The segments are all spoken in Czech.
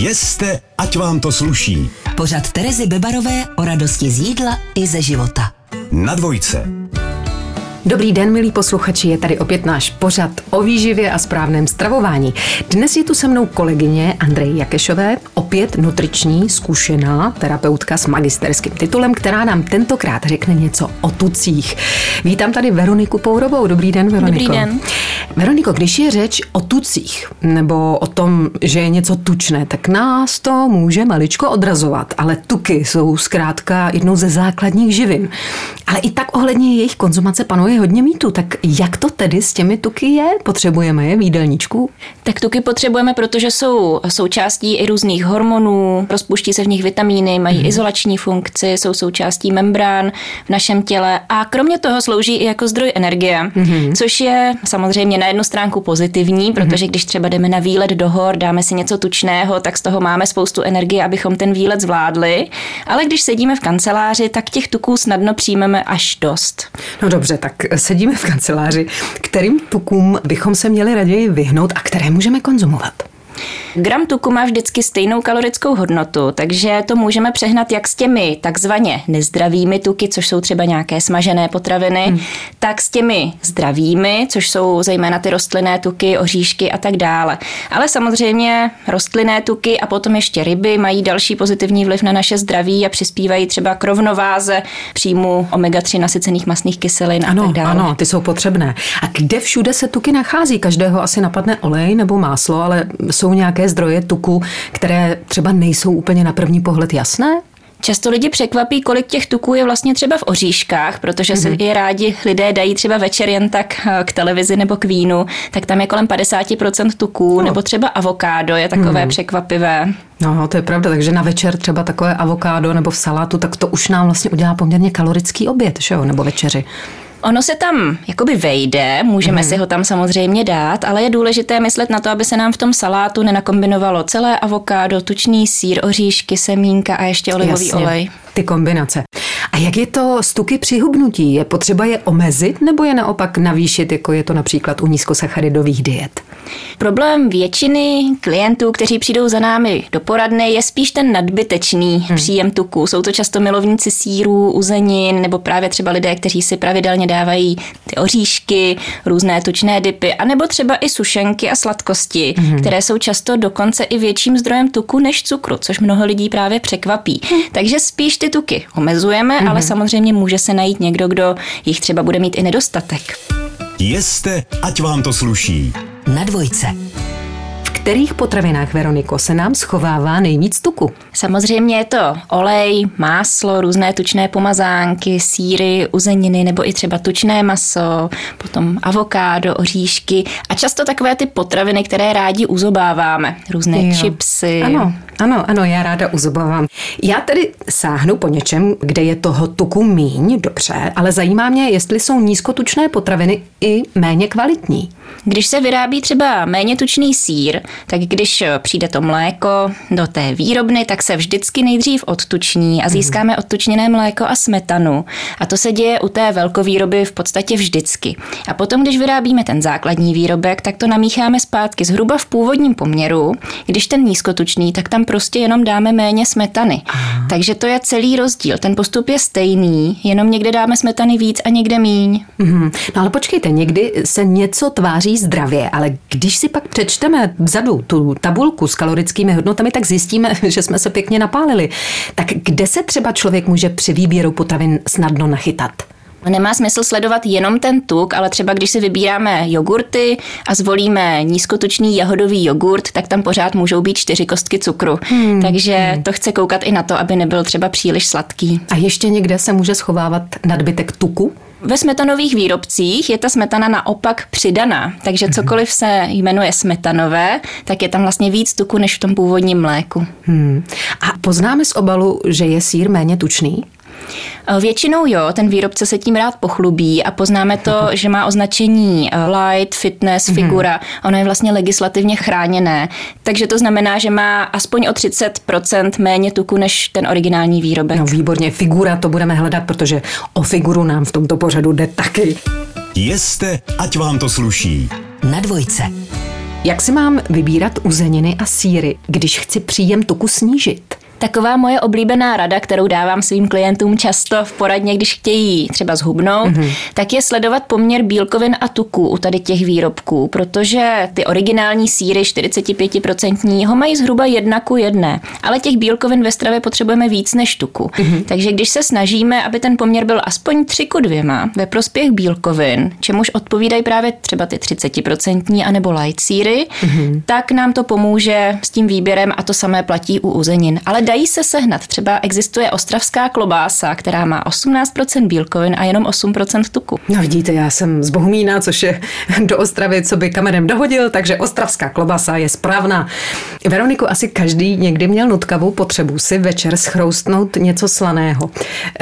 Jeste, ať vám to sluší. Pořad Terezy Bebarové o radosti z jídla i ze života. Na dvojce. Dobrý den, milí posluchači, je tady opět náš pořad o výživě a správném stravování. Dnes je tu se mnou kolegyně Andrej Jakešové, opět nutriční, zkušená terapeutka s magisterským titulem, která nám tentokrát řekne něco o tucích. Vítám tady Veroniku Pourovou. Dobrý den, Veroniko. Dobrý den. Veroniko, když je řeč o tucích nebo o tom, že je něco tučné, tak nás to může maličko odrazovat, ale tuky jsou zkrátka jednou ze základních živin. Ale i tak ohledně jejich konzumace panuje hodně mýtu. Tak jak to tedy s těmi tuky je? Potřebujeme je v jídelníčku? Tak tuky potřebujeme, protože jsou součástí i různých hormonů, rozpuští se v nich vitamíny, mají mm. izolační funkci, jsou součástí membrán v našem těle a kromě toho slouží i jako zdroj energie, mm. což je samozřejmě na jednu stránku pozitivní, protože když třeba jdeme na výlet do hor, dáme si něco tučného, tak z toho máme spoustu energie, abychom ten výlet zvládli, ale když sedíme v kanceláři, tak těch tuků snadno přijmeme až dost. No dobře, tak sedíme v kanceláři. Kterým tukům bychom se měli raději vyhnout a které můžeme konzumovat? Gram tuku má vždycky stejnou kalorickou hodnotu, takže to můžeme přehnat jak s těmi takzvaně nezdravými tuky, což jsou třeba nějaké smažené potraviny, hmm. tak s těmi zdravými, což jsou zejména ty rostlinné tuky, oříšky a tak dále. Ale samozřejmě rostlinné tuky a potom ještě ryby mají další pozitivní vliv na naše zdraví a přispívají třeba k rovnováze příjmu omega-3 nasycených masných kyselin ano, a tak dále. Ano, ty jsou potřebné. A kde všude se tuky nachází? Každého asi napadne olej nebo máslo, ale jsou nějaké nějaké zdroje tuku, které třeba nejsou úplně na první pohled jasné? Často lidi překvapí, kolik těch tuků je vlastně třeba v oříškách, protože mm-hmm. si je rádi lidé dají třeba večer jen tak eh, k televizi nebo k vínu, tak tam je kolem 50% tuků, no. nebo třeba avokádo je takové mm. překvapivé. No, to je pravda, takže na večer třeba takové avokádo nebo v salátu, tak to už nám vlastně udělá poměrně kalorický oběd, že jo, nebo večeři. Ono se tam jakoby vejde, můžeme mm. si ho tam samozřejmě dát, ale je důležité myslet na to, aby se nám v tom salátu nenakombinovalo celé avokádo, tučný sír, oříšky, semínka a ještě olivový Jasně. olej. Ty kombinace. A jak je to s tuky při hubnutí? Je potřeba je omezit nebo je naopak navýšit, jako je to například u nízkosacharidových diet? Problém většiny klientů, kteří přijdou za námi do poradny, je spíš ten nadbytečný hmm. příjem tuku. Jsou to často milovníci sírů, uzenin nebo právě třeba lidé, kteří si pravidelně dávají ty oříšky, různé tučné dipy, anebo třeba i sušenky a sladkosti, hmm. které jsou často dokonce i větším zdrojem tuku než cukru, což mnoho lidí právě překvapí. Hmm. Takže spíš ty tuky omezujeme, hmm. ale samozřejmě může se najít někdo, kdo jich třeba bude mít i nedostatek. Jeste, ať vám to sluší. Na dvojce. V kterých potravinách, Veroniko, se nám schovává nejvíc tuku? Samozřejmě je to olej, máslo, různé tučné pomazánky, síry, uzeniny nebo i třeba tučné maso, potom avokádo, oříšky a často takové ty potraviny, které rádi uzobáváme. Různé Jo. chipsy. Ano, ano, ano, já ráda uzobávám. Já tedy sáhnu po něčem, kde je toho tuku míň, dobře, ale zajímá mě, jestli jsou nízkotučné potraviny i méně kvalitní. Když se vyrábí třeba méně tučný sír, tak když přijde to mléko do té výrobny, tak se vždycky nejdřív odtuční a získáme odtučněné mléko a smetanu. A to se děje u té velkovýroby v podstatě vždycky. A potom, když vyrábíme ten základní výrobek, tak to namícháme zpátky zhruba v původním poměru. Když ten nízkotučný, tak tam prostě jenom dáme méně smetany. Takže to je celý rozdíl. Ten postup je stejný, jenom někde dáme smetany víc a někde míň. Mhm. No ale počkejte, někdy se něco tváří zdravě, ale když si pak přečteme vzadu tu tabulku s kalorickými hodnotami, tak zjistíme, že jsme se pěkně napálili. Tak kde se třeba člověk může při výběru potravin snadno nachytat? Nemá smysl sledovat jenom ten tuk, ale třeba když si vybíráme jogurty a zvolíme nízkotučný jahodový jogurt, tak tam pořád můžou být čtyři kostky cukru. Hmm. Takže hmm. to chce koukat i na to, aby nebyl třeba příliš sladký. A ještě někde se může schovávat nadbytek tuku? Ve smetanových výrobcích je ta smetana naopak přidaná, takže cokoliv se jmenuje smetanové, tak je tam vlastně víc tuku než v tom původním mléku. Hmm. A poznáme z obalu, že je sír méně tučný? Většinou jo, ten výrobce se tím rád pochlubí a poznáme to, že má označení eh, light, fitness, figura. Ono je vlastně legislativně chráněné, takže to znamená, že má aspoň o 30% méně tuku než ten originální výrobek. No výborně, figura to budeme hledat, protože o figuru nám v tomto pořadu jde taky. Jeste, ať vám to sluší. Na dvojce. Jak si mám vybírat uzeniny a síry, když chci příjem tuku snížit? Taková moje oblíbená rada, kterou dávám svým klientům často v poradně, když chtějí třeba zhubnout, mm-hmm. tak je sledovat poměr bílkovin a tuků u tady těch výrobků, protože ty originální síry 45% ho mají zhruba jedna ku jedné, ale těch bílkovin ve stravě potřebujeme víc než tuku. Mm-hmm. Takže když se snažíme, aby ten poměr byl aspoň 3 ku 2 ve prospěch bílkovin, čemuž odpovídají právě třeba ty 30% anebo light síry, mm-hmm. tak nám to pomůže s tím výběrem a to samé platí u uzenin. Ale dají se sehnat. Třeba existuje ostravská klobása, která má 18% bílkovin a jenom 8% tuku. No vidíte, já jsem z Bohumína, což je do Ostravy, co by kamenem dohodil, takže ostravská klobasa je správná. Veroniku, asi každý někdy měl nutkavou potřebu si večer schroustnout něco slaného.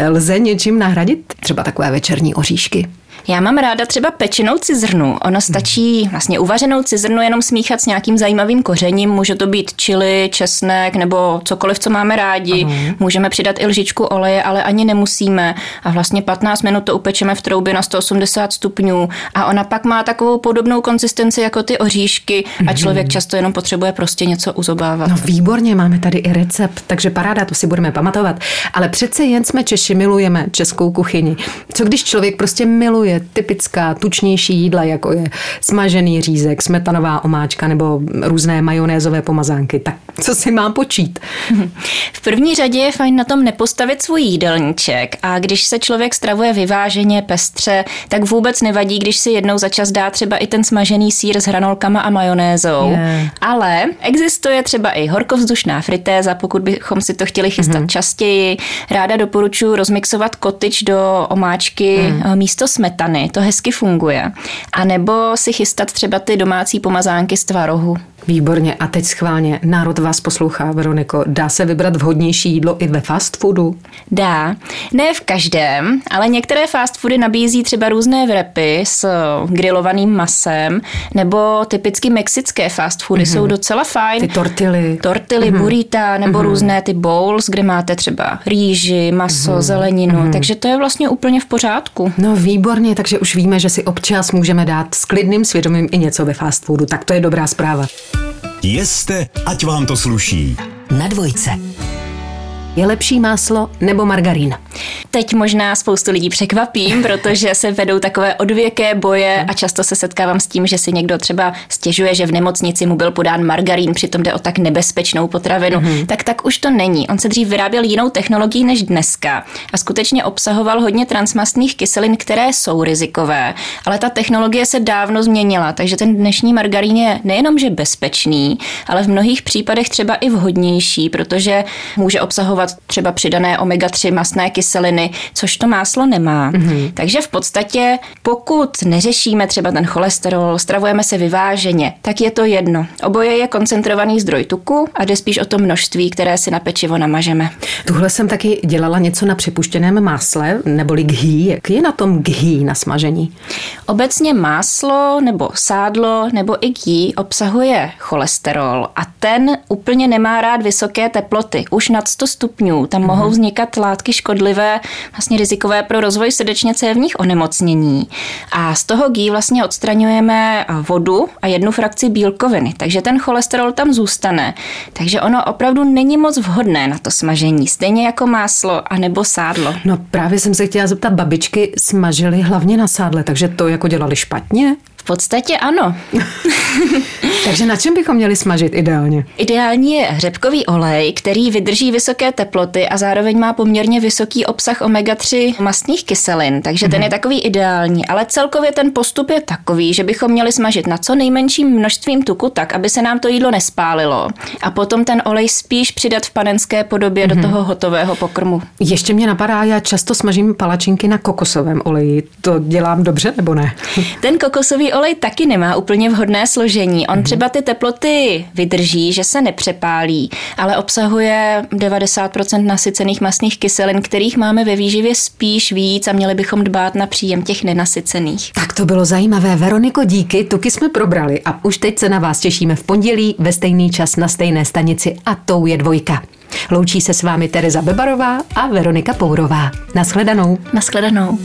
Lze něčím nahradit třeba takové večerní oříšky? Já mám ráda třeba pečenou cizrnu. Ono stačí vlastně uvařenou cizrnu jenom smíchat s nějakým zajímavým kořením. Může to být čili, česnek nebo cokoliv, co máme rádi. Aha. Můžeme přidat i lžičku oleje, ale ani nemusíme. A vlastně 15 minut to upečeme v troubě na 180 stupňů. A ona pak má takovou podobnou konsistenci jako ty oříšky a člověk často jenom potřebuje prostě něco uzobávat. No výborně, máme tady i recept, takže paráda, to si budeme pamatovat. Ale přece jen jsme Češi, milujeme českou kuchyni. Co když člověk prostě miluje typická tučnější jídla, jako je smažený řízek, smetanová omáčka nebo různé majonézové pomazánky. Tak co si mám počít? V první řadě je fajn na tom nepostavit svůj jídelníček a když se člověk stravuje vyváženě, pestře, tak vůbec nevadí, když si jednou za čas dá třeba i ten smažený sír s hranolkama a majonézou. Yeah. Ale existuje třeba i horkovzdušná fritéza, pokud bychom si to chtěli chystat mm-hmm. častěji. Ráda doporučuji rozmixovat kotyč do omáčky mm. místo smetany strany, to hezky funguje. A nebo si chystat třeba ty domácí pomazánky z tvarohu. Výborně. A teď schválně, národ vás poslouchá, Veroniko. Dá se vybrat vhodnější jídlo i ve fast foodu? Dá. Ne v každém, ale některé fast foody nabízí třeba různé vrepy s grilovaným masem, nebo typicky mexické fast foody mm-hmm. jsou docela fajn. Ty tortily. Tortily, mm-hmm. burrita, nebo mm-hmm. různé ty bowls, kde máte třeba rýži, maso, mm-hmm. zeleninu. Mm-hmm. Takže to je vlastně úplně v pořádku. No výborně, takže už víme, že si občas můžeme dát s klidným svědomím i něco ve fast foodu. Tak to je dobrá zpráva. Jeste, ať vám to sluší. Na dvojce. Je lepší máslo nebo margarín? Teď možná spoustu lidí překvapím, protože se vedou takové odvěké boje a často se setkávám s tím, že si někdo třeba stěžuje, že v nemocnici mu byl podán margarín, přitom jde o tak nebezpečnou potravinu. Mm-hmm. Tak tak už to není. On se dřív vyráběl jinou technologií než dneska a skutečně obsahoval hodně transmastných kyselin, které jsou rizikové, ale ta technologie se dávno změnila, takže ten dnešní margarín je nejenom že bezpečný, ale v mnohých případech třeba i vhodnější, protože může obsahovat třeba přidané omega-3 masné kyseliny, což to máslo nemá. Mm-hmm. Takže v podstatě, pokud neřešíme třeba ten cholesterol, stravujeme se vyváženě, tak je to jedno. Oboje je koncentrovaný zdroj tuku a jde spíš o to množství, které si na pečivo namažeme. Tuhle jsem taky dělala něco na připuštěném másle, neboli ghee. Jak je na tom ghee na smažení? Obecně máslo nebo sádlo nebo i ghee obsahuje cholesterol a ten úplně nemá rád vysoké teploty. Už nad 100 stupňů tam mm-hmm. mohou vznikat látky škodlivé, vlastně rizikové pro rozvoj srdečně cévních onemocnění. A z toho gí vlastně odstraňujeme vodu a jednu frakci bílkoviny, takže ten cholesterol tam zůstane. Takže ono opravdu není moc vhodné na to smažení, stejně jako máslo a nebo sádlo. No právě jsem se chtěla zeptat, babičky smažily hlavně na sádle, takže to jako dělali špatně? Podstatě ano. Takže na čem bychom měli smažit ideálně? Ideální je hřebkový olej, který vydrží vysoké teploty a zároveň má poměrně vysoký obsah omega-3 mastných kyselin, takže mm-hmm. ten je mhm. takový ideální. Ale celkově ten postup je takový, že bychom měli smažit na co nejmenším množstvím tuku tak, aby se nám to jídlo nespálilo. A potom ten olej spíš přidat v panenské podobě mm-hmm. do mhm. toho hotového pokrmu. Ještě mě napadá, já často smažím palačinky na kokosovém oleji. To dělám dobře nebo ne? Ten kokosový olej taky nemá úplně vhodné složení. On mm-hmm. třeba ty teploty vydrží, že se nepřepálí, ale obsahuje 90% nasycených masných kyselin, kterých máme ve výživě spíš víc a měli bychom dbát na příjem těch nenasycených. Tak to bylo zajímavé. Veroniko, díky, tuky jsme probrali a už teď se na vás těšíme v pondělí ve stejný čas na stejné stanici a tou je dvojka. Loučí se s vámi Tereza Bebarová a Veronika Pourová. Naschledanou. Naschledanou.